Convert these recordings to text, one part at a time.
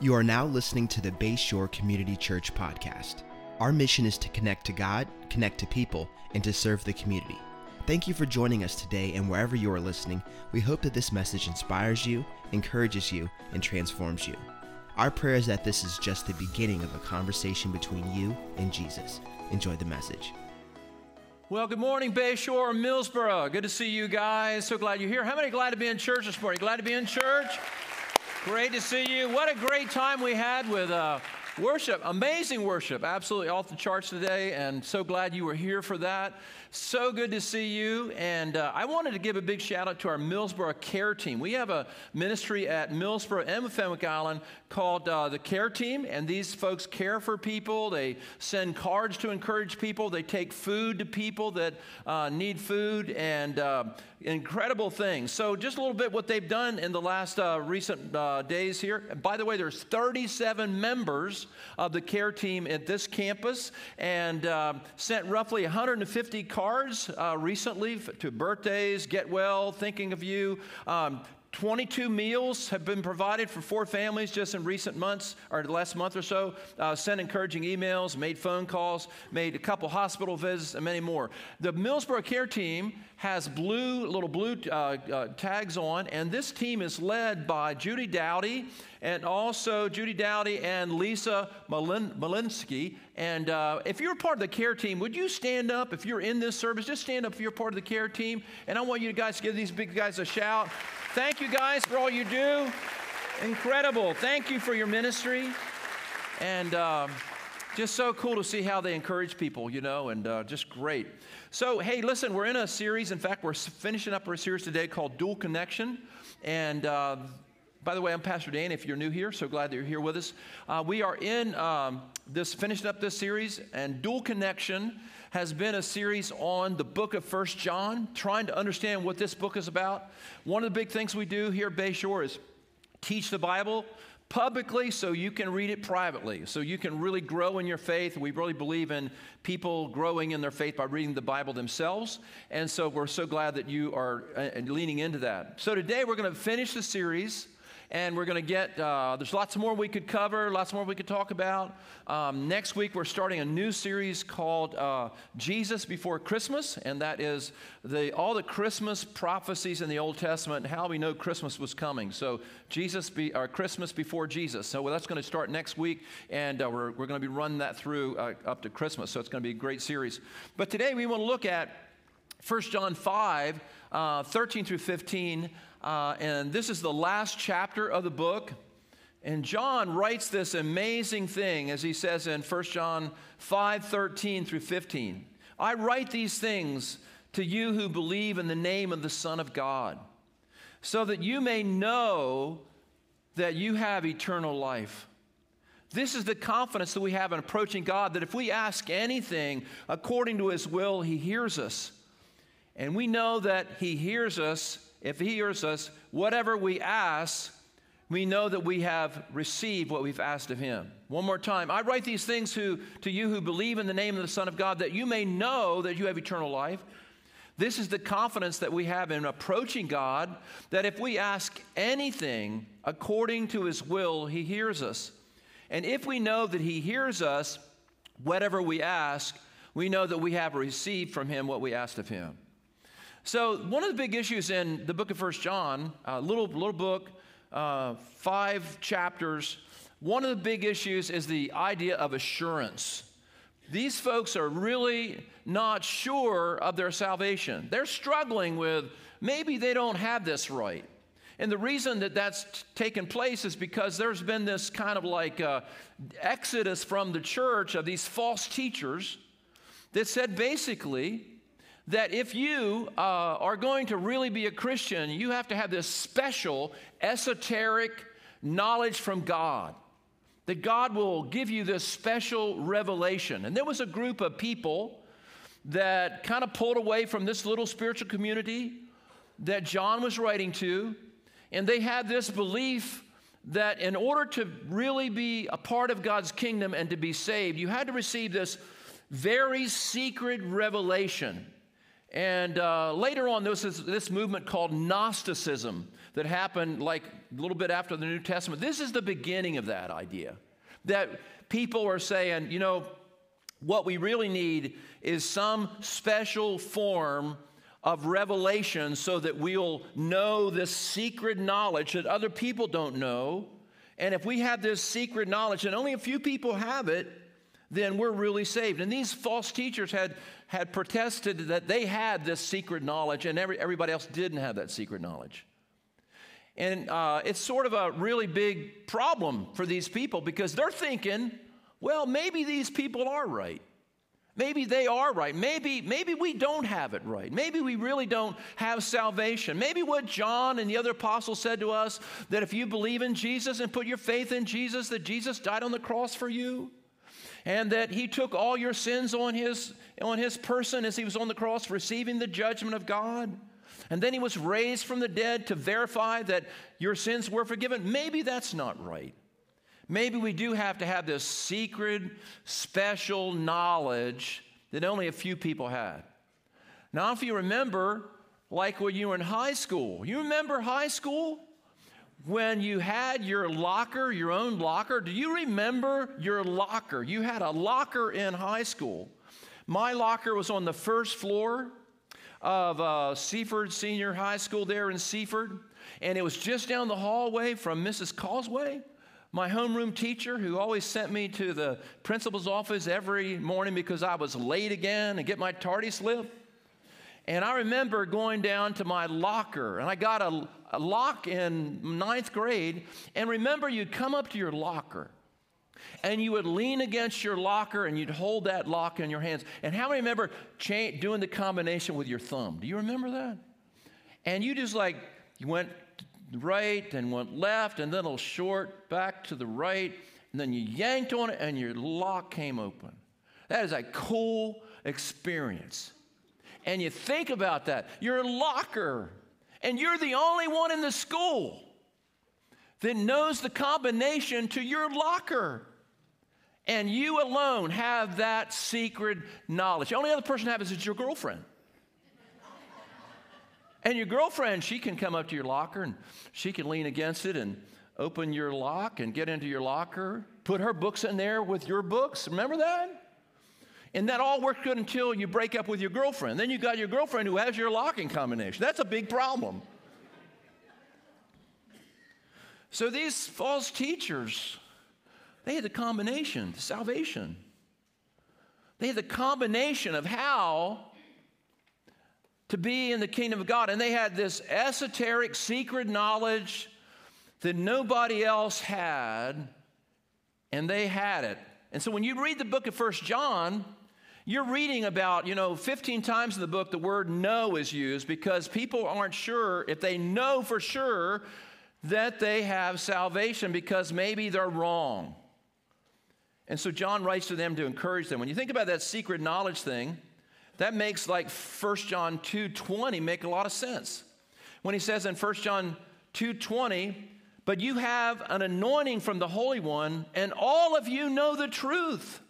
You are now listening to the Bayshore Community Church podcast. Our mission is to connect to God, connect to people, and to serve the community. Thank you for joining us today, and wherever you are listening, we hope that this message inspires you, encourages you, and transforms you. Our prayer is that this is just the beginning of a conversation between you and Jesus. Enjoy the message. Well, good morning, Bayshore, Millsboro. Good to see you guys. So glad you're here. How many glad to be in church this morning? Glad to be in church? Great to see you. What a great time we had with uh, worship. Amazing worship. Absolutely off the charts today. And so glad you were here for that. So good to see you. And uh, I wanted to give a big shout out to our Millsboro Care Team. We have a ministry at Millsboro and Fenwick Island called uh, the Care Team. And these folks care for people. They send cards to encourage people. They take food to people that uh, need food and uh, incredible things. So, just a little bit what they've done in the last uh, recent uh, days here. by the way, there's 37 members of the Care Team at this campus and sent roughly 150 cards uh, recently to birthdays, get well, thinking of you. Um, 22 meals have been provided for four families just in recent months or the last month or so. Uh, sent encouraging emails, made phone calls, made a couple hospital visits, and many more. The Millsboro Care Team has blue little blue uh, uh, tags on, and this team is led by Judy Dowdy and also Judy Dowdy and Lisa Malin- Malinsky. And uh, if you're part of the care team, would you stand up if you're in this service? Just stand up if you're part of the care team. And I want you guys to give these big guys a shout. Thank you guys for all you do. Incredible. Thank you for your ministry. And um, just so cool to see how they encourage people, you know, and uh, just great. So, hey, listen, we're in a series. In fact, we're finishing up our series today called Dual Connection. And uh, by the way, I'm Pastor Dan. If you're new here, so glad that you're here with us. Uh, we are in um, this, finishing up this series, and Dual Connection has been a series on the book of First John, trying to understand what this book is about. One of the big things we do here at Bayshore is teach the Bible publicly so you can read it privately, so you can really grow in your faith. We really believe in people growing in their faith by reading the Bible themselves. And so we're so glad that you are uh, leaning into that. So today we're going to finish the series and we're going to get, uh, there's lots more we could cover, lots more we could talk about. Um, next week, we're starting a new series called uh, Jesus Before Christmas, and that is the, all the Christmas prophecies in the Old Testament and how we know Christmas was coming. So, Jesus, be, or Christmas before Jesus. So, well, that's going to start next week, and uh, we're, we're going to be running that through uh, up to Christmas. So, it's going to be a great series. But today, we want to look at 1 John 5, uh, 13 through 15. Uh, and this is the last chapter of the book. And John writes this amazing thing as he says in 1 John 5 13 through 15. I write these things to you who believe in the name of the Son of God, so that you may know that you have eternal life. This is the confidence that we have in approaching God that if we ask anything according to His will, He hears us. And we know that He hears us if He hears us, whatever we ask, we know that we have received what we've asked of Him. One more time. I write these things to, to you who believe in the name of the Son of God, that you may know that you have eternal life. This is the confidence that we have in approaching God, that if we ask anything according to His will, He hears us. And if we know that He hears us, whatever we ask, we know that we have received from Him what we asked of Him. So, one of the big issues in the book of First John, little, little book, uh, five chapters, one of the big issues is the idea of assurance. These folks are really not sure of their salvation. They're struggling with maybe they don't have this right. And the reason that that's t- taken place is because there's been this kind of like uh, exodus from the church of these false teachers that said basically, that if you uh, are going to really be a Christian, you have to have this special, esoteric knowledge from God. That God will give you this special revelation. And there was a group of people that kind of pulled away from this little spiritual community that John was writing to. And they had this belief that in order to really be a part of God's kingdom and to be saved, you had to receive this very secret revelation and uh, later on, there was this, this, movement called Gnosticism that happened like a little bit after the New Testament. This is the beginning of that idea that people are saying, you know, what we really need is some special form of revelation so that we'll know this secret knowledge that other people don't know. And if we have this secret knowledge and only a few people have it, then we're really saved. And these false teachers had, had protested that they had this secret knowledge and every, everybody else didn't have that secret knowledge. And uh, it's sort of a really big problem for these people because they're thinking, well, maybe these people are right. Maybe they are right. Maybe, maybe we don't have it right. Maybe we really don't have salvation. Maybe what John and the other apostles said to us that if you believe in Jesus and put your faith in Jesus, that Jesus died on the cross for you and that he took all your sins on his, on his person as he was on the cross, receiving the judgment of God. And then he was raised from the dead to verify that your sins were forgiven. Maybe that's not right. Maybe we do have to have this secret, special knowledge that only a few people had. Now, if you remember, like when you were in high school, you remember high school? When you had your locker, your own locker, do you remember your locker? You had a locker in high school. My locker was on the first floor of uh, Seaford Senior High School there in Seaford, and it was just down the hallway from Mrs. Causeway my homeroom teacher who always sent me to the principal's office every morning because I was late again and get my tardy slip. And I remember going down to my locker, and I got a, lock in ninth grade. And remember, you'd come up to your locker, and you would lean against your locker, and you'd hold that lock in your hands. And how many remember cha- doing the combination with your thumb? Do you remember that? And you just like, you went right and went left and then a little short back to the right and then you yanked on it and your lock came open. That is a cool experience. And you think about that. You're a locker and you're the only one in the school that knows the combination to your locker. And you alone have that secret knowledge. The only other person have is your girlfriend. And your girlfriend, she can come up to your locker and she can lean against it and open your lock and get into your locker, put her books in there with your books. Remember that? And that all works good until you break up with your girlfriend. Then you got your girlfriend who has your locking combination. That's a big problem. So these false teachers, they had the combination, the salvation. They had the combination of how to be in the kingdom of God. And they had this esoteric, secret knowledge that nobody else had, and they had it. And so when you read the book of First John, you're reading about, you know, 15 times in the book the word know is used because people aren't sure if they know for sure that they have salvation because maybe they're wrong. And so John writes to them to encourage them. When you think about that secret knowledge thing, that makes like 1 John 2:20 make a lot of sense. When he says in 1 John 2:20, "But you have an anointing from the Holy One, and all of you know the truth."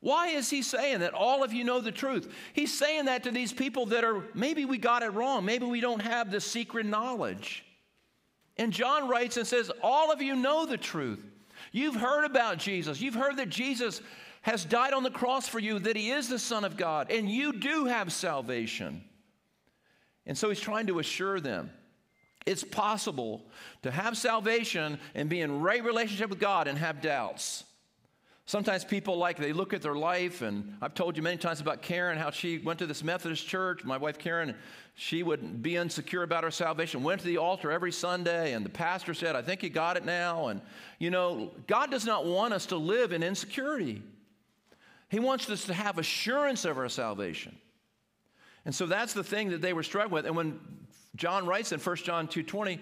Why is he saying that all of you know the truth? He's saying that to these people that are maybe we got it wrong, maybe we don't have the secret knowledge. And John writes and says, All of you know the truth. You've heard about Jesus. You've heard that Jesus has died on the cross for you, that he is the Son of God, and you do have salvation. And so he's trying to assure them it's possible to have salvation and be in right relationship with God and have doubts. Sometimes people like they look at their life, and I've told you many times about Karen, how she went to this Methodist church. My wife Karen, she would be insecure about her salvation, went to the altar every Sunday, and the pastor said, I think you got it now. And you know, God does not want us to live in insecurity. He wants us to have assurance of our salvation. And so that's the thing that they were struggling with. And when John writes in 1 John 2:20,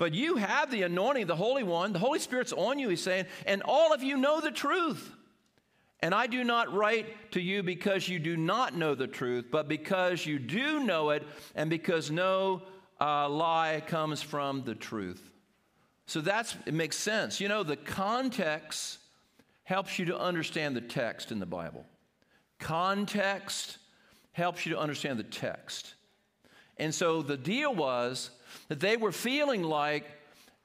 but you have the anointing the Holy One, the Holy Spirit's on you, he's saying, and all of you know the truth. And I do not write to you because you do not know the truth, but because you do know it, and because no uh, lie comes from the truth. So that's it makes sense. You know, the context helps you to understand the text in the Bible. Context helps you to understand the text. And so the deal was that they were feeling like,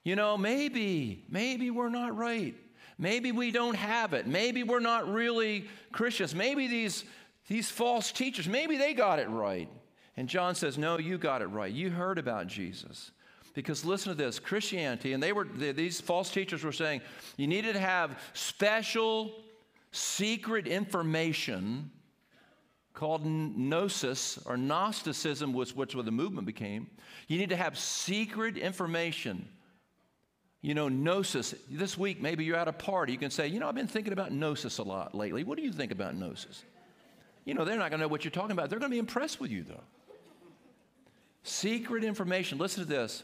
You know, maybe, maybe we're not right. Maybe we don't have it. Maybe we're not really Christians. Maybe these, these false teachers, maybe they got it right. And John says, No, you got it right. You heard about Jesus. Because listen to this Christianity, and they were, these false teachers were saying you needed to have special, secret information called gnosis or Gnosticism, which, which what the movement became. You need to have secret information. You know, gnosis. This week, maybe you're at a party. You can say, You know, I've been thinking about gnosis a lot lately. What do you think about gnosis? You know, they're not going to know what you're talking about. They're going to be impressed with you, though. Secret information. Listen to this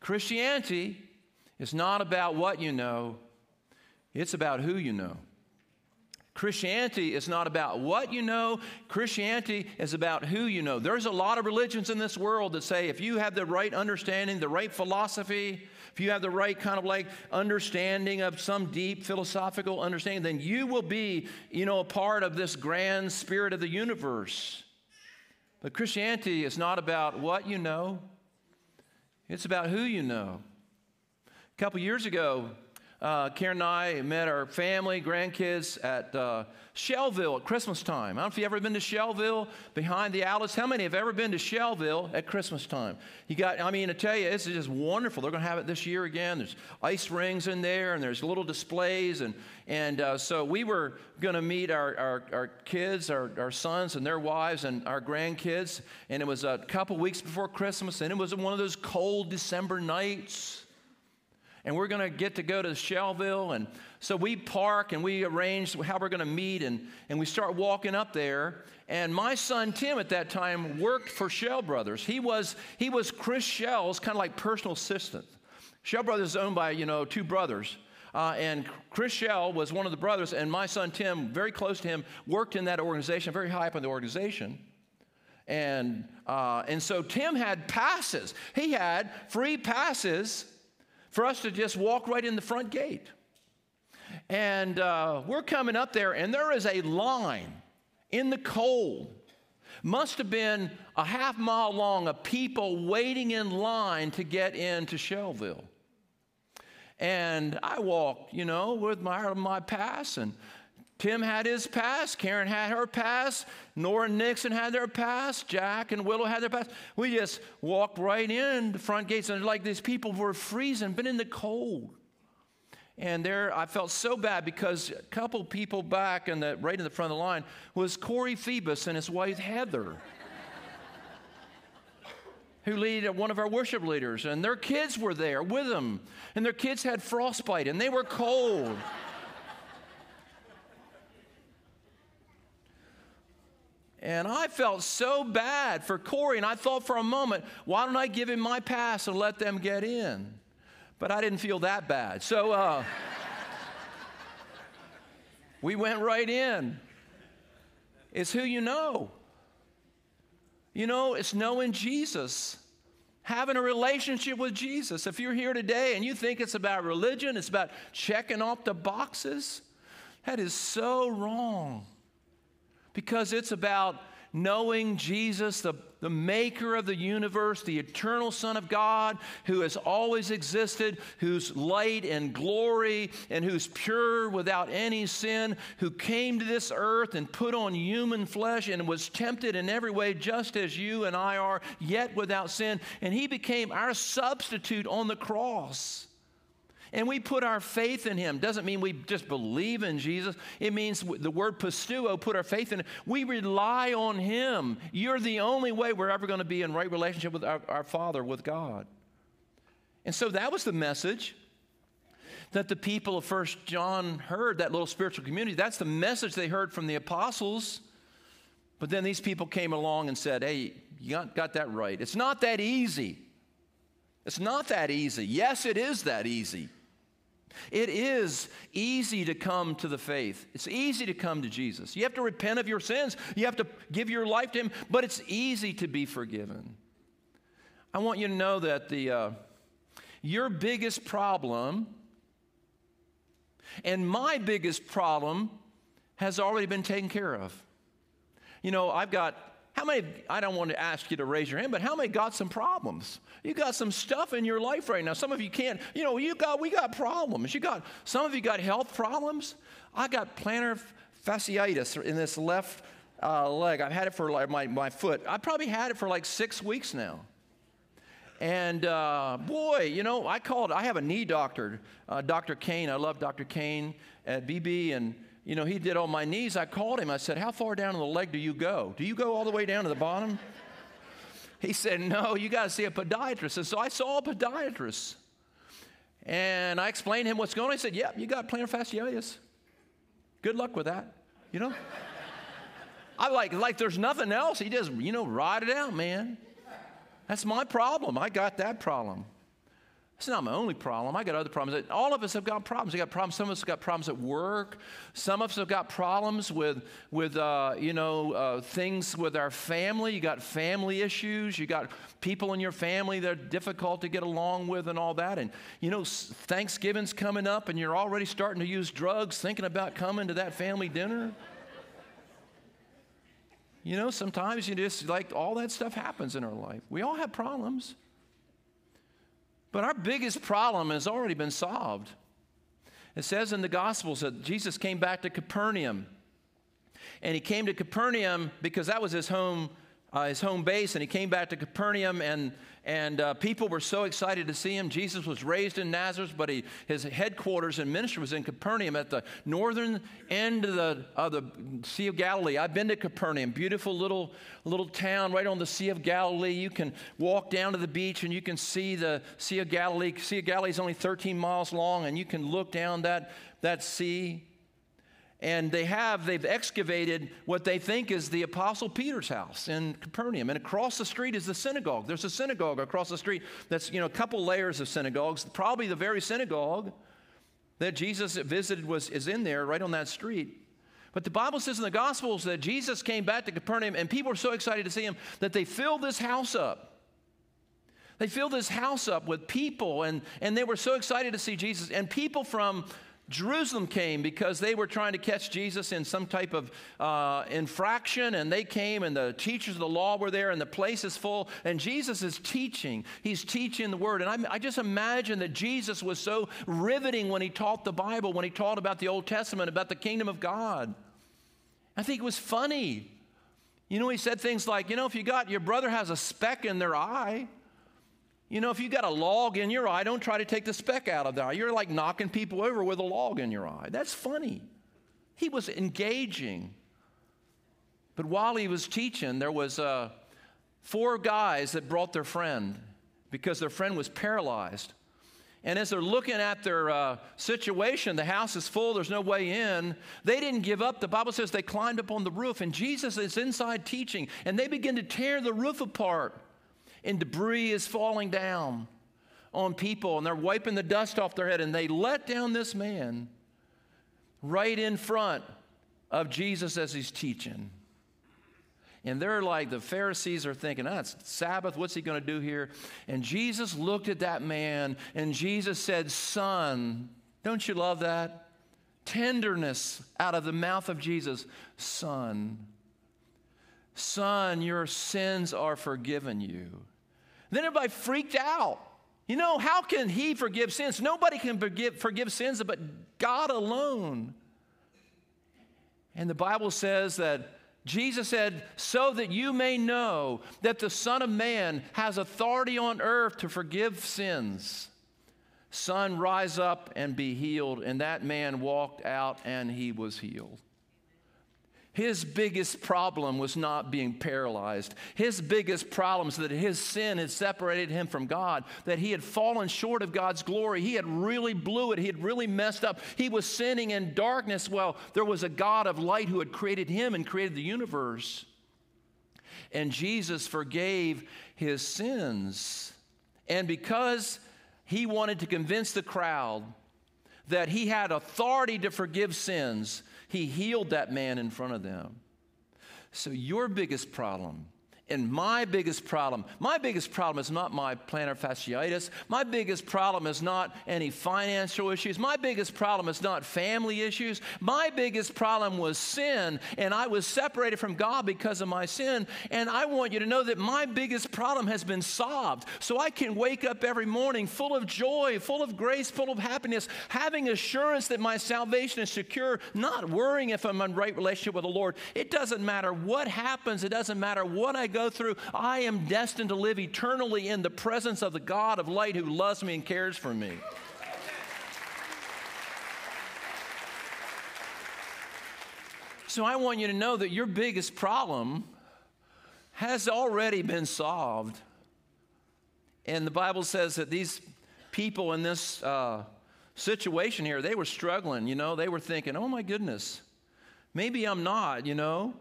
Christianity is not about what you know, it's about who you know. Christianity is not about what you know, Christianity is about who you know. There's a lot of religions in this world that say if you have the right understanding, the right philosophy, if you have the right kind of like understanding of some deep philosophical understanding, then you will be, you know, a part of this grand spirit of the universe. But Christianity is not about what you know, it's about who you know. A couple years ago, uh, Karen and I met our family, grandkids at uh, Shellville at Christmas time. I don't know if you've ever been to Shellville behind the Alice. How many have ever been to Shellville at Christmas time? You got, I mean, I tell you, it's just wonderful. They're going to have it this year again. There's ice rings in there and there's little displays. And, and uh, so we were going to meet our, our, our kids, our, our sons and their wives, and our grandkids. And it was a couple weeks before Christmas, and it was one of those cold December nights and we're going to get to go to Shellville. And so we park and we arrange how we're going to meet, and, and we start walking up there. And my son Tim at that time worked for Shell Brothers. He was, he was Chris Shell's kind of like personal assistant. Shell Brothers is owned by, you know, two brothers. Uh, and Chris Shell was one of the brothers, and my son Tim, very close to him, worked in that organization, very high up in the organization. And, uh, and so Tim had passes. He had free passes for us to just walk right in the front gate. And uh, we're coming up there, and there is a line in the cold. Must have been a half mile long of people waiting in line to get into Shellville. And I walked, you know, with my, my pass, and Tim had his pass, Karen had her pass, Nora and Nixon had their pass, Jack and Willow had their pass. We just walked right in the front gates, and like these people were freezing, been in the cold. And there, I felt so bad because a couple people back in the right in the front of the line was Corey Phoebus and his wife Heather, who lead uh, one of our worship leaders, and their kids were there with them, and their kids had frostbite and they were cold. And I felt so bad for Corey, and I thought for a moment, why don't I give him my pass and let them get in? But I didn't feel that bad. So uh, we went right in. It's who you know. You know, it's knowing Jesus, having a relationship with Jesus. If you're here today and you think it's about religion, it's about checking off the boxes, that is so wrong because it's about knowing Jesus, the, the maker of the universe, the eternal Son of God, who has always existed, who's light and glory, and who's pure without any sin, who came to this earth and put on human flesh and was tempted in every way, just as you and I are, yet without sin. And he became our substitute on the cross and we put our faith in him. Doesn't mean we just believe in Jesus. It means the word pisteuo, put our faith in him. We rely on him. You're the only way we're ever going to be in right relationship with our, our Father, with God. And so that was the message that the people of First John heard, that little spiritual community. That's the message they heard from the apostles. But then these people came along and said, hey, you got, got that right. It's not that easy. It's not that easy. Yes, it is that easy. It is easy to come to the faith. It's easy to come to Jesus. You have to repent of your sins, you have to give your life to Him, but it's easy to be forgiven. I want you to know that the, uh, your biggest problem and my biggest problem has already been taken care of. You know, I've got How many, I don't want to ask you to raise your hand, but how many got some problems? You got some stuff in your life right now. Some of you can't, you know, you got, we got problems. You got, some of you got health problems. I got plantar fasciitis in this left uh, leg. I've had it for like my, my foot. I probably had it for like six weeks now. And uh, boy, you know, I called, I have a knee doctor, uh, Dr. Kane. I love Dr. Kane at Beebe. And you know, he did on my knees. I called him. I said, How far down in the leg do you go? Do you go all the way down to the bottom? He said, No, you got to see a podiatrist. And so I saw a podiatrist. And I explained to him what's going on. He said, Yep, you got plantar fasciitis. Good luck with that, you know? I like, like there's nothing else. He just, you know, ride it out, man. That's my problem. I got that problem. It's not my only problem. I got other problems. All of us have got problems. We got problems. Some of us have got problems at work. Some of us have got problems with, with uh, you know, uh, things with our family. You got family issues. You got people in your family that are difficult to get along with and all that. And, you know, Thanksgiving's coming up and you're already starting to use drugs, thinking about coming to that family dinner. You know, sometimes you just, like, all that stuff happens in our life. We all have problems. But our biggest problem has already been solved. It says in the Gospels that Jesus came back to Capernaum. And he came to Capernaum because that was his home, uh, his home base. And he came back to Capernaum, and and uh, people were so excited to see him. Jesus was raised in Nazareth, but he, his headquarters and ministry was in Capernaum at the northern end of the, of the Sea of Galilee. I've been to Capernaum, beautiful little, little town right on the Sea of Galilee. You can walk down to the beach and you can see the Sea of Galilee. Sea of Galilee is only 13 miles long, and you can look down that, that sea and they have they've excavated what they think is the apostle peter's house in capernaum. And across the street is the synagogue. There's a synagogue across the street that's you know a couple layers of synagogues. Probably the very synagogue that jesus visited was is in there right on that street. But the bible says in the gospels that jesus came back to capernaum and people were so excited to see him that they filled this house up. They filled this house up with people and, and they were so excited to see jesus. And people from Jerusalem came because they were trying to catch Jesus in some type of uh, infraction, and they came, and the teachers of the law were there, and the place is full. And Jesus is teaching. He's teaching the word. And I, I just imagine that Jesus was so riveting when he taught the Bible, when he taught about the Old Testament, about the kingdom of God. I think it was funny. You know, he said things like, you know, if you got your brother has a speck in their eye, you know, if you got a log in your eye, don't try to take the speck out of the eye. You're like knocking people over with a log in your eye. That's funny. He was engaging. But while he was teaching, there was uh, four guys that brought their friend because their friend was paralyzed. And as they're looking at their uh, situation, the house is full, there's no way in. They didn't give up. The Bible says they climbed up on the roof, and Jesus is inside teaching, and they begin to tear the roof apart and debris is falling down on people and they're wiping the dust off their head and they let down this man right in front of Jesus as he's teaching. And they're like, the Pharisees are thinking, that's ah, Sabbath, what's he going to do here? And Jesus looked at that man and Jesus said, Son, don't you love that? Tenderness out of the mouth of Jesus, Son, Son, your sins are forgiven you. Then everybody freaked out. You know, how can he forgive sins? Nobody can forgive, forgive sins but God alone. And the Bible says that Jesus said, so that you may know that the Son of Man has authority on earth to forgive sins. Son, rise up and be healed. And that man walked out and he was healed. His biggest problem was not being paralyzed. His biggest problem is that his sin had separated him from God, that he had fallen short of God's glory. He had really blew it. He had really messed up. He was sinning in darkness. Well, there was a God of light who had created him and created the universe. And Jesus forgave his sins. And because he wanted to convince the crowd that he had authority to forgive sins, he healed that man in front of them. So, your biggest problem And my biggest problem, my biggest problem is not my plantar fasciitis. My biggest problem is not any financial issues. My biggest problem is not family issues. My biggest problem was sin, and I was separated from God because of my sin. And I want you to know that my biggest problem has been solved. So I can wake up every morning full of joy, full of grace, full of happiness, having assurance that my salvation is secure, not worrying if I'm in right relationship with the Lord. It doesn't matter what happens, it doesn't matter what I go go through, I am destined to live eternally in the presence of the God of light who loves me and cares for me. So I want you to know that your biggest problem has already been solved. And the Bible says that these people in this uh, situation here, they were struggling, you know, they were thinking, oh my goodness, maybe I'm not, you know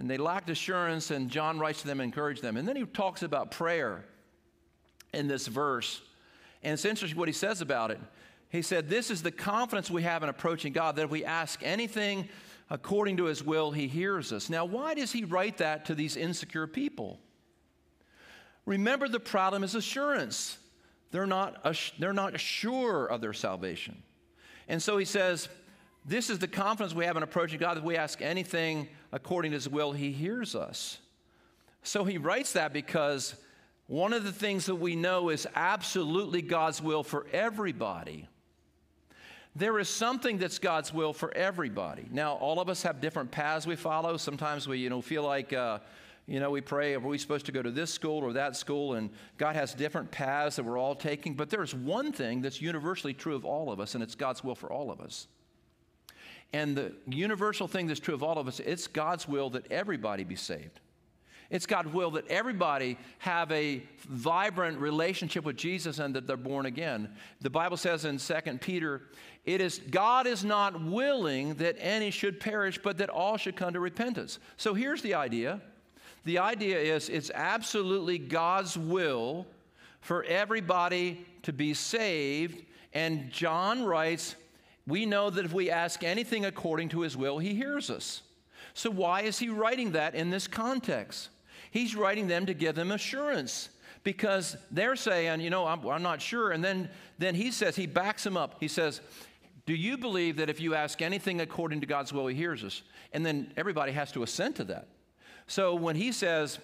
and they lacked assurance, and John writes to them and them. And then he talks about prayer in this verse. And it's interesting what he says about it. He said, This is the confidence we have in approaching God that if we ask anything according to his will, he hears us. Now, why does he write that to these insecure people? Remember, the problem is assurance. They're not, they're not sure of their salvation. And so he says, This is the confidence we have in approaching God that we ask anything according to his will, he hears us. So he writes that because one of the things that we know is absolutely God's will for everybody. There is something that's God's will for everybody. Now, all of us have different paths we follow. Sometimes we, you know, feel like, uh, you know, we pray, are we supposed to go to this school or that school? And God has different paths that we're all taking. But there's one thing that's universally true of all of us, and it's God's will for all of us. And the universal thing that's true of all of us, it's God's will that everybody be saved. It's God's will that everybody have a vibrant relationship with Jesus and that they're born again. The Bible says in 2 Peter, it is God is not willing that any should perish, but that all should come to repentance. So here's the idea. The idea is it's absolutely God's will for everybody to be saved. And John writes, we know that if we ask anything according to his will, he hears us. So, why is he writing that in this context? He's writing them to give them assurance because they're saying, you know, I'm, I'm, not sure. And then, then he says, he backs them up. He says, Do you believe that if you ask anything according to God's will, he hears us? And then everybody has to assent to that. So when he says,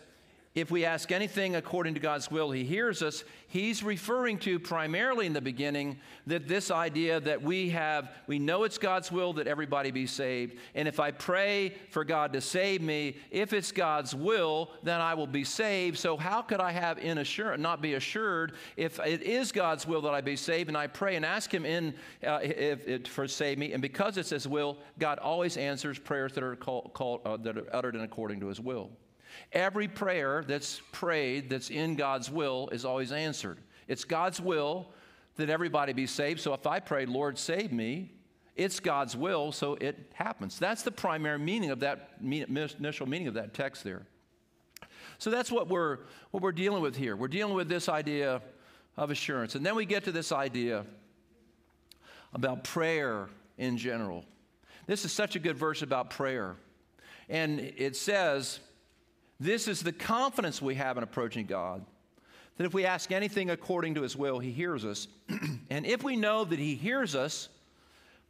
if we ask anything according to God's will, He hears us. He's referring to primarily in the beginning that this idea that we have, we know it's God's will that everybody be saved. And if I pray for God to save me, if it's God's will, then I will be saved. So how could I have in assurance, not be assured if it is God's will that I be saved? And I pray and ask Him in uh, if, if, for save me. And because it's His will, God always answers prayers that are called, uh, that are uttered in according to His will. Every prayer that's prayed that's in God's will is always answered. It's God's will that everybody be saved. So if I pray, Lord, save me, it's God's will, so it happens. That's the primary meaning of that initial meaning of that text there. So that's what we're what we're dealing with here. We're dealing with this idea of assurance. And then we get to this idea about prayer in general. This is such a good verse about prayer. And it says, this is the confidence we have in approaching God. That if we ask anything according to his will, he hears us. and if we know that he hears us,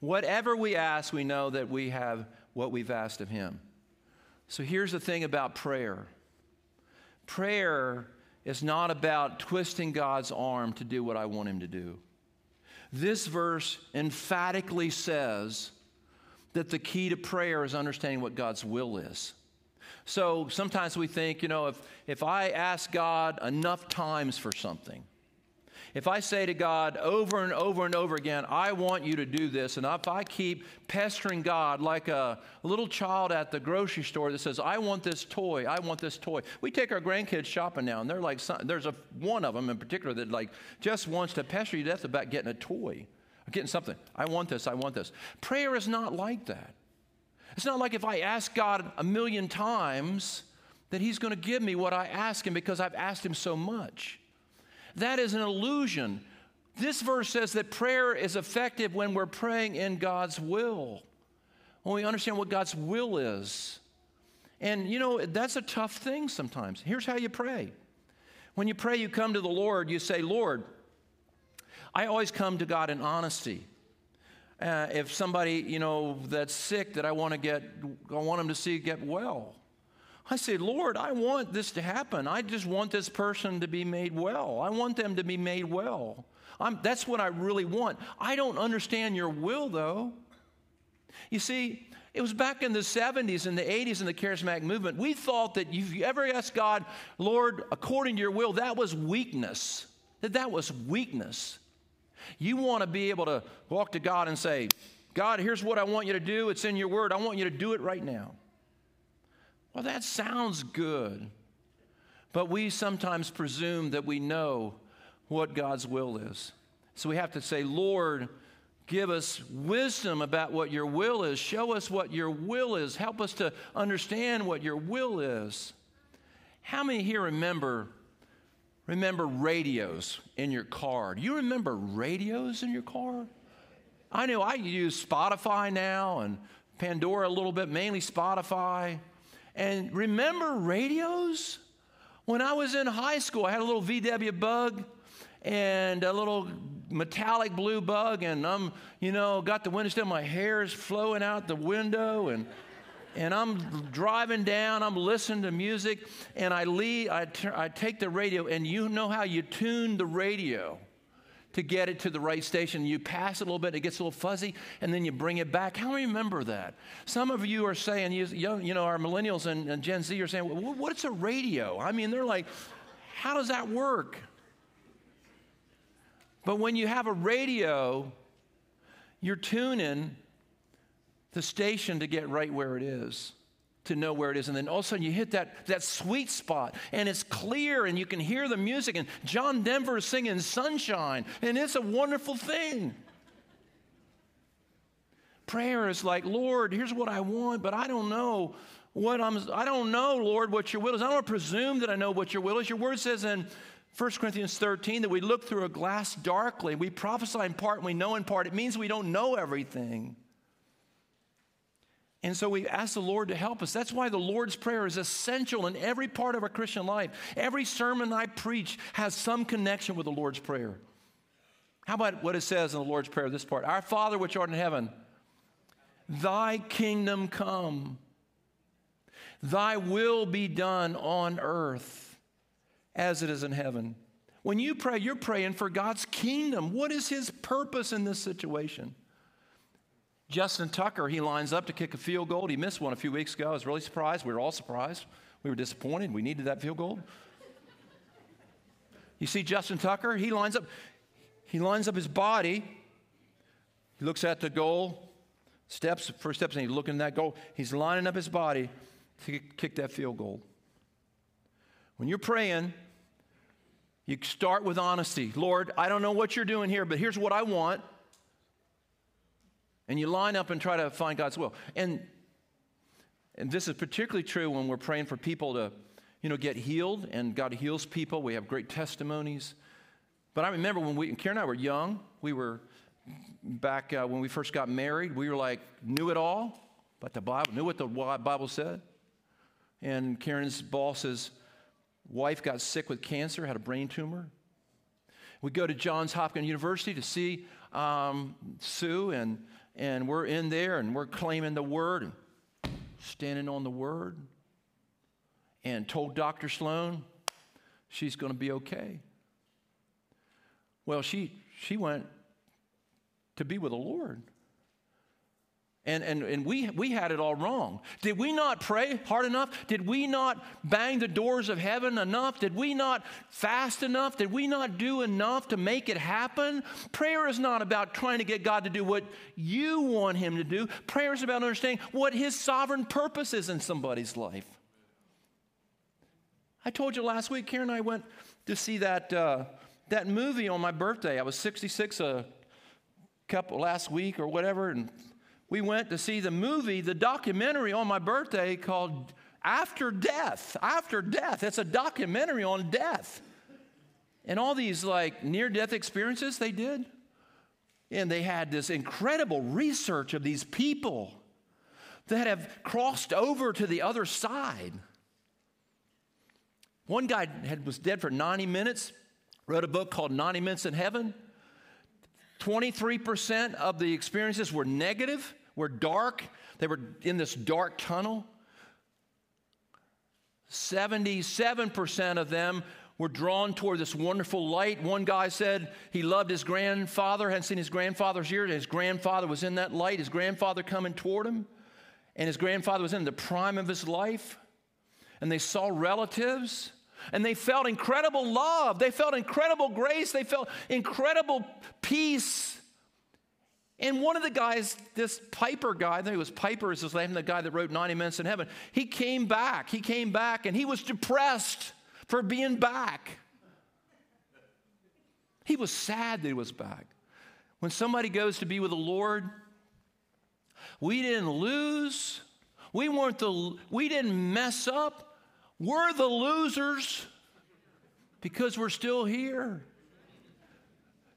whatever we ask, we know that we have what we've asked of him. So here's the thing about prayer prayer is not about twisting God's arm to do what I want him to do. This verse emphatically says that the key to prayer is understanding what God's will is. So sometimes we think, you know, if, if I ask God enough times for something, if I say to God over and over and over again, I want you to do this, and if I keep pestering God like a little child at the grocery store that says, I want this toy, I want this toy. We take our grandkids shopping now, and they're like, there's a, one of them in particular that like just wants to pester you to death about getting a toy, getting something. I want this, I want this. Prayer is not like that. It's not like if I ask God a million times that He's going to give me what I ask Him because I've asked Him so much. That is an illusion. This verse says that prayer is effective when we're praying in God's will, when we understand what God's will is. And you know, that's a tough thing sometimes. Here's how you pray. When you pray, you come to the Lord, you say, Lord, I always come to God in honesty. Uh, if somebody, you know, that's sick that I want to get, I want them to see get well. I say, Lord, I want this to happen. I just want this person to be made well. I want them to be made well. I'm, that's what I really want. I don't understand your will, though. You see, it was back in the 70s and the 80s in the charismatic movement. We thought that if you ever asked God, Lord, according to your will, that was weakness. That that was weakness. You want to be able to walk to God and say, God, here's what I want you to do. It's in your word. I want you to do it right now. Well, that sounds good. But we sometimes presume that we know what God's will is. So we have to say, Lord, give us wisdom about what your will is. Show us what your will is. Help us to understand what your will is. How many here remember remember radios in your car? Do you remember radios in your car? I know I use Spotify now and Pandora a little bit, mainly Spotify. And remember radios? When I was in high school, I had a little VW bug and a little metallic blue bug, and I'm, you know, got the windows down, my hair is flowing out the window, and and I'm driving down, I'm listening to music, and I leave, I, I take the radio, and you know how you tune the radio to get it to the right station. You pass it a little bit, it gets a little fuzzy, and then you bring it back. How many remember that? Some of you are saying, you, you know, our millennials and, and Gen Z are saying, well, what's a radio? I mean, they're like, how does that work? But when you have a radio, you're tuning the station to get right where it is to know where it is. And then all of a sudden you hit that, that sweet spot and it's clear and you can hear the music. And John Denver is singing Sunshine, and it's a wonderful thing. Prayer is like, Lord, here's what I want, but I don't know what I'm, I don't know, Lord, what your will is. I don't presume that I know what your will is. Your word says in 1 Corinthians 13 that we look through a glass darkly. We prophesy in part and we know in part. It means we don't know everything. And so we ask the Lord to help us. That's why the Lord's Prayer is essential in every part of our Christian life. Every sermon I preach has some connection with the Lord's Prayer. How about what it says in the Lord's Prayer, this part? Our Father which art in heaven, thy kingdom come, thy will be done on earth as it is in heaven. When you pray, you're praying for God's kingdom. What is his purpose in this situation? Justin Tucker, he lines up to kick a field goal. He missed one a few weeks ago. I was really surprised. We were all surprised. We were disappointed. We needed that field goal. You see Justin Tucker, he lines up he lines up his body. He looks at the goal, steps, first steps, and he's looking at that goal. He's lining up his body to kick that field goal. When you're praying, you start with honesty. Lord, I don't know what you're doing here, but here's what I want and you line up and try to find God's will. And, and this is particularly true when we're praying for people to, you know, get healed, and God heals people. We have great testimonies. But I remember when we, Karen and I were young, we were back uh, when we first got married, we were like, knew it all, but the Bible, knew what the Bible said. And Karen's boss's wife got sick with cancer, had a brain tumor. We go to Johns Hopkins University to see um, Sue, and and we're in there and we're claiming the word and standing on the word and told Dr. Sloan she's going to be okay. Well, she, she went to be with the Lord. And, and, and we, we had it all wrong. Did we not pray hard enough? Did we not bang the doors of heaven enough? Did we not fast enough? Did we not do enough to make it happen? Prayer is not about trying to get God to do what you want Him to do. Prayer is about understanding what His sovereign purpose is in somebody's life. I told you last week, Karen and I went to see that, uh, that movie on my birthday. I was 66 a couple last week or whatever, and we went to see the movie, the documentary on my birthday called After Death. After Death. It's a documentary on death. And all these like near death experiences they did. And they had this incredible research of these people that have crossed over to the other side. One guy had, was dead for 90 minutes, wrote a book called 90 Minutes in Heaven. 23% of the experiences were negative, were dark. They were in this dark tunnel. 77% of them were drawn toward this wonderful light. One guy said he loved his grandfather, hadn't seen his grandfather's year. His grandfather was in that light, his grandfather coming toward him. And his grandfather was in the prime of his life. And they saw relatives and they felt incredible love. They felt incredible grace. They felt incredible peace. And one of the guys, this Piper guy, I think it was Piper is his name, the guy that wrote 90 Minutes in Heaven, he came back. He came back and he was depressed for being back. He was sad that he was back. When somebody goes to be with the Lord, we didn't lose. We weren't the we didn't mess up. We're the losers because we're still here.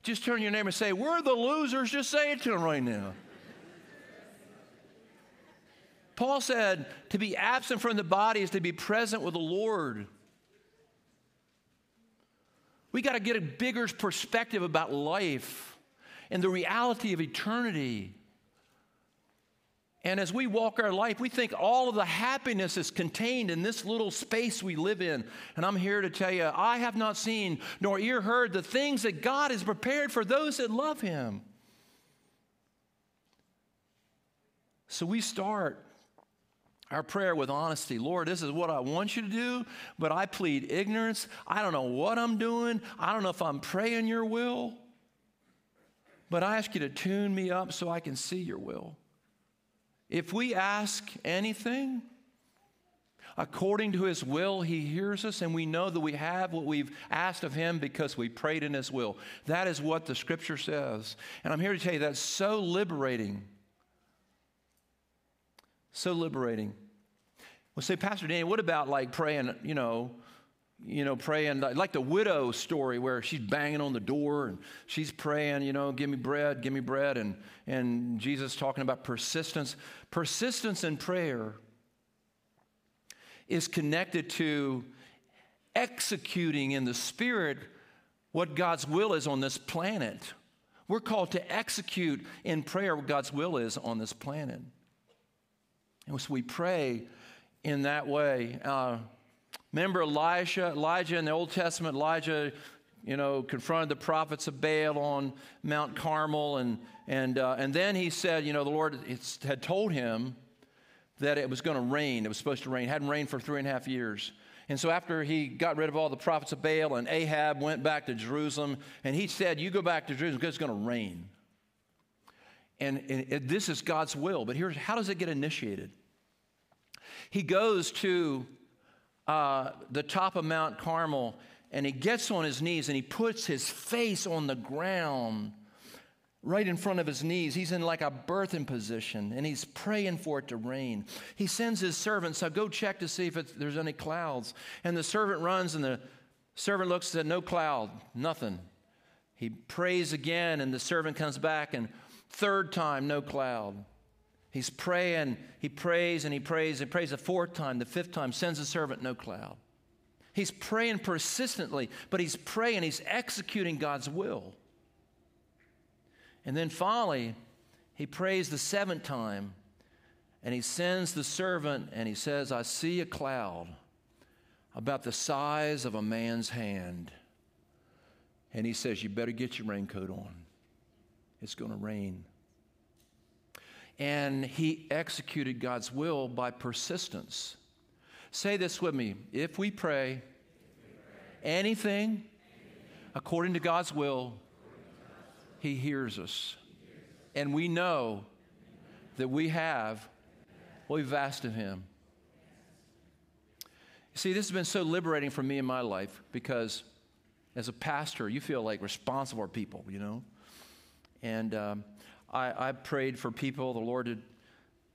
Just turn your name and say, We're the losers. Just say it to them right now. Paul said, To be absent from the body is to be present with the Lord. We got to get a bigger perspective about life and the reality of eternity. And as we walk our life, we think all of the happiness is contained in this little space we live in. And I'm here to tell you, I have not seen nor ear heard the things that God has prepared for those that love Him. So we start our prayer with honesty. Lord, this is what I want you to do, but I plead ignorance. I don't know what I'm doing. I don't know if I'm praying your will. But I ask you to tune me up so I can see your will. If we ask anything according to his will, he hears us, and we know that we have what we've asked of him because we prayed in his will. That is what the scripture says. And I'm here to tell you that's so liberating. So liberating. Well, say, Pastor Danny, what about like praying, you know, you know, praying like the widow story where she's banging on the door and she's praying, you know, give me bread, give me bread. And, and Jesus talking about persistence. Persistence in prayer is connected to executing in the spirit what God's will is on this planet. We're called to execute in prayer what God's will is on this planet. And so we pray in that way. Uh, Remember Elijah, Elijah in the Old Testament, Elijah, you know, confronted the prophets of Baal on Mount Carmel. And, and, uh, and then he said, you know, the Lord had told him that it was going to rain. It was supposed to rain. It hadn't rained for three and a half years. And so after he got rid of all the prophets of Baal and Ahab went back to Jerusalem, and he said, you go back to Jerusalem because it's going to rain. And, and this is God's will. But here's how does it get initiated? He goes to uh, the top of Mount Carmel and he gets on his knees and he puts his face on the ground right in front of his knees. He's in like a birthing position and he's praying for it to rain. He sends his servant, so go check to see if there's any clouds. And the servant runs and the servant looks at no cloud, nothing. He prays again and the servant comes back and third time, no cloud. He's praying, he prays and he prays, he prays the fourth time, the fifth time, sends a servant, no cloud. He's praying persistently, but he's praying, he's executing God's will. And then finally, he prays the seventh time, and he sends the servant, and he says, I see a cloud about the size of a man's hand. And he says, You better get your raincoat on. It's going to rain and he executed God's will by persistence. Say this with me. If we pray anything according to God's will, he hears us. And we know that we have what we've asked of him. See, this has been so liberating for me in my life because as a pastor, you feel like responsible for people, you know? And um, I, I prayed for people, the Lord to,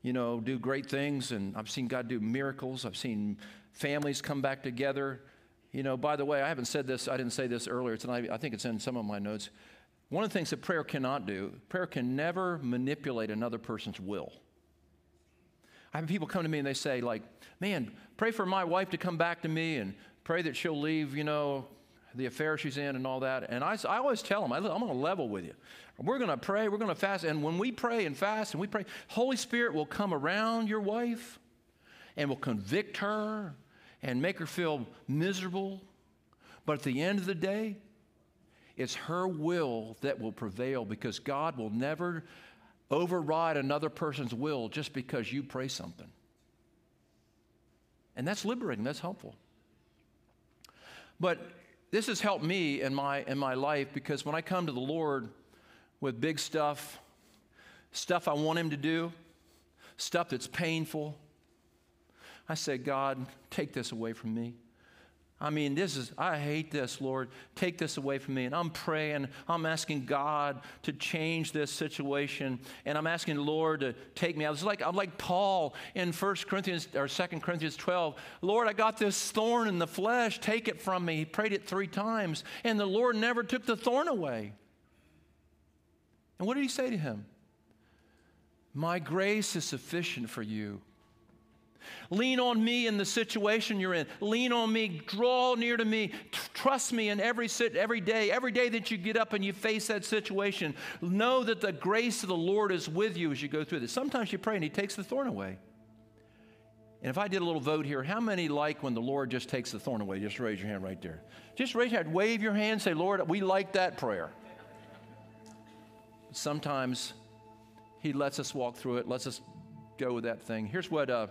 you know, do great things, and I've seen God do miracles. I've seen families come back together. You know, by the way, I haven't said this, I didn't say this earlier tonight. I think it's in some of my notes. One of the things that prayer cannot do, prayer can never manipulate another person's will. I have people come to me and they say, like, man, pray for my wife to come back to me and pray that she'll leave, you know, the affair she's in and all that. And I, I always tell them, I, I'm going to level with you. We're going to pray, we're going to fast. And when we pray and fast and we pray, Holy Spirit will come around your wife and will convict her and make her feel miserable. But at the end of the day, it's her will that will prevail because God will never override another person's will just because you pray something. And that's liberating, that's helpful. But this has helped me in my, in my life because when I come to the Lord with big stuff, stuff I want Him to do, stuff that's painful, I say, God, take this away from me. I mean, this is, I hate this, Lord. Take this away from me. And I'm praying, I'm asking God to change this situation. And I'm asking the Lord to take me out. It's like, I'm like Paul in 1 Corinthians or 2 Corinthians 12. Lord, I got this thorn in the flesh. Take it from me. He prayed it three times. And the Lord never took the thorn away. And what did he say to him? My grace is sufficient for you. Lean on me in the situation you're in. Lean on me. Draw near to me. Trust me in every sit, every day. Every day that you get up and you face that situation, know that the grace of the Lord is with you as you go through this. Sometimes you pray and He takes the thorn away. And if I did a little vote here, how many like when the Lord just takes the thorn away? Just raise your hand right there. Just raise your hand, wave your hand, say, Lord, we like that prayer. Sometimes He lets us walk through it, lets us go with that thing. Here's what. Uh,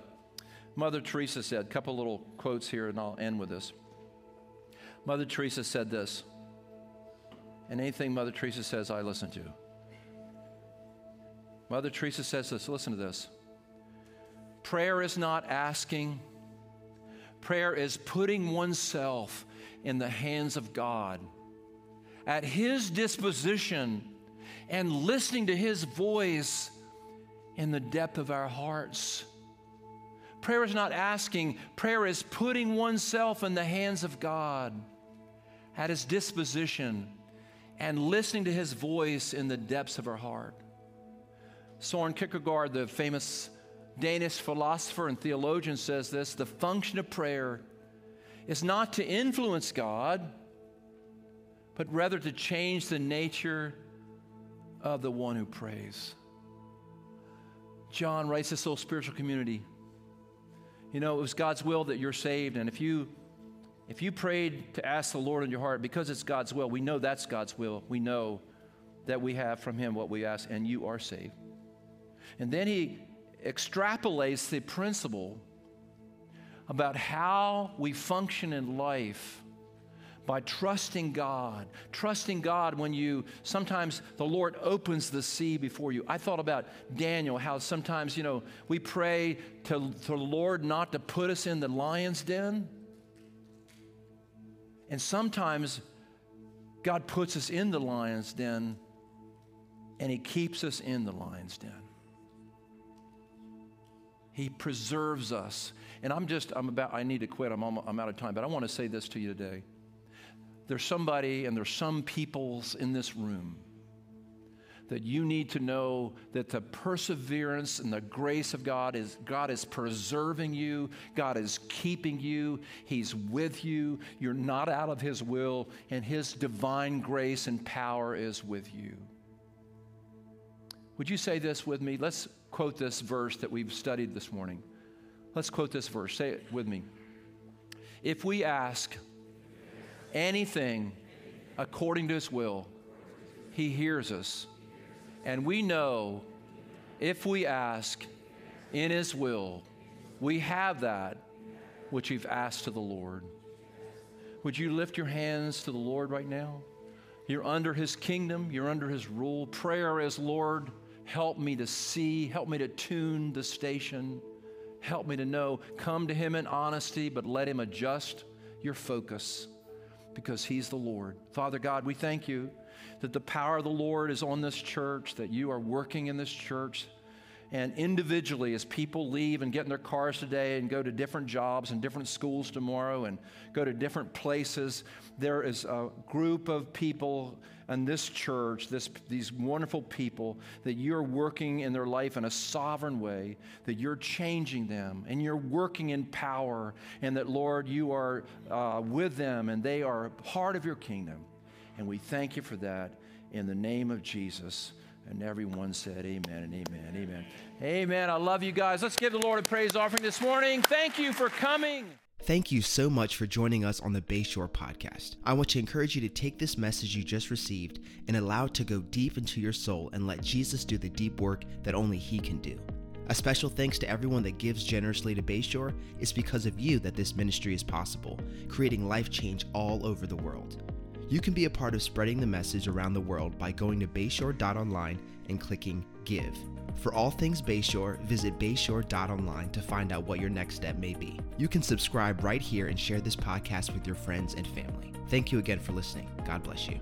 Mother Teresa said, a couple little quotes here, and I'll end with this. Mother Teresa said this, and anything Mother Teresa says, I listen to. Mother Teresa says this listen to this. Prayer is not asking, prayer is putting oneself in the hands of God at His disposition and listening to His voice in the depth of our hearts. Prayer is not asking, prayer is putting oneself in the hands of God at His disposition and listening to His voice in the depths of our heart. Soren Kierkegaard, the famous Danish philosopher and theologian, says this the function of prayer is not to influence God, but rather to change the nature of the one who prays. John writes this little spiritual community you know, it was God's will that you're saved. And if you if you prayed to ask the Lord in your heart, because it's God's will, we know that's God's will. We know that we have from Him what we ask, and you are saved. And then he extrapolates the principle about how we function in life by trusting God. Trusting God when you, sometimes the Lord opens the sea before you. I thought about Daniel, how sometimes, you know, we pray to, to the Lord not to put us in the lion's den. And sometimes God puts us in the lion's den and He keeps us in the lion's den. He preserves us. And I'm just, I'm about, I need to quit. I'm, I'm out of time. But I want to say this to you today there's somebody and there's some peoples in this room that you need to know that the perseverance and the grace of God is God is preserving you, God is keeping you, He's with you, you're not out of His will, and His divine grace and power is with you. Would you say this with me? Let's quote this verse that we've studied this morning. Let's quote this verse. Say it with me. If we ask, anything according to his will, he hears us. And we know if we ask in his will, we have that which we've asked to the Lord. Would you lift your hands to the Lord right now? You're under his kingdom, you're under his rule. Prayer is, Lord, help me to see, help me to tune the station, help me to know. Come to him in honesty, but let him adjust your focus because He's the Lord. Father God, we thank you that the power of the Lord is on this church, that you are working in this church. And individually as people leave and get in their cars today and go to different jobs and different schools tomorrow and go to different places, there is a group of people in this church, this, these wonderful people, that you're working in their life in a sovereign way, that you're changing them and you're working in power, and that, Lord, you are uh, with them and they are part of your kingdom. And we thank you for that in the name of Jesus. And everyone said, Amen and amen. Amen. Amen. I love you guys. Let's give the Lord a praise offering this morning. Thank you for coming. Thank you so much for joining us on the Bayshore podcast. I want to encourage you to take this message you just received and allow it to go deep into your soul and let Jesus do the deep work that only He can do. A special thanks to everyone that gives generously to Bayshore. It's because of you that this ministry is possible, creating life change all over the world. You can be a part of spreading the message around the world by going to bayshore.online and clicking Give. For all things Bayshore, visit bayshore.online to find out what your next step may be. You can subscribe right here and share this podcast with your friends and family. Thank you again for listening. God bless you.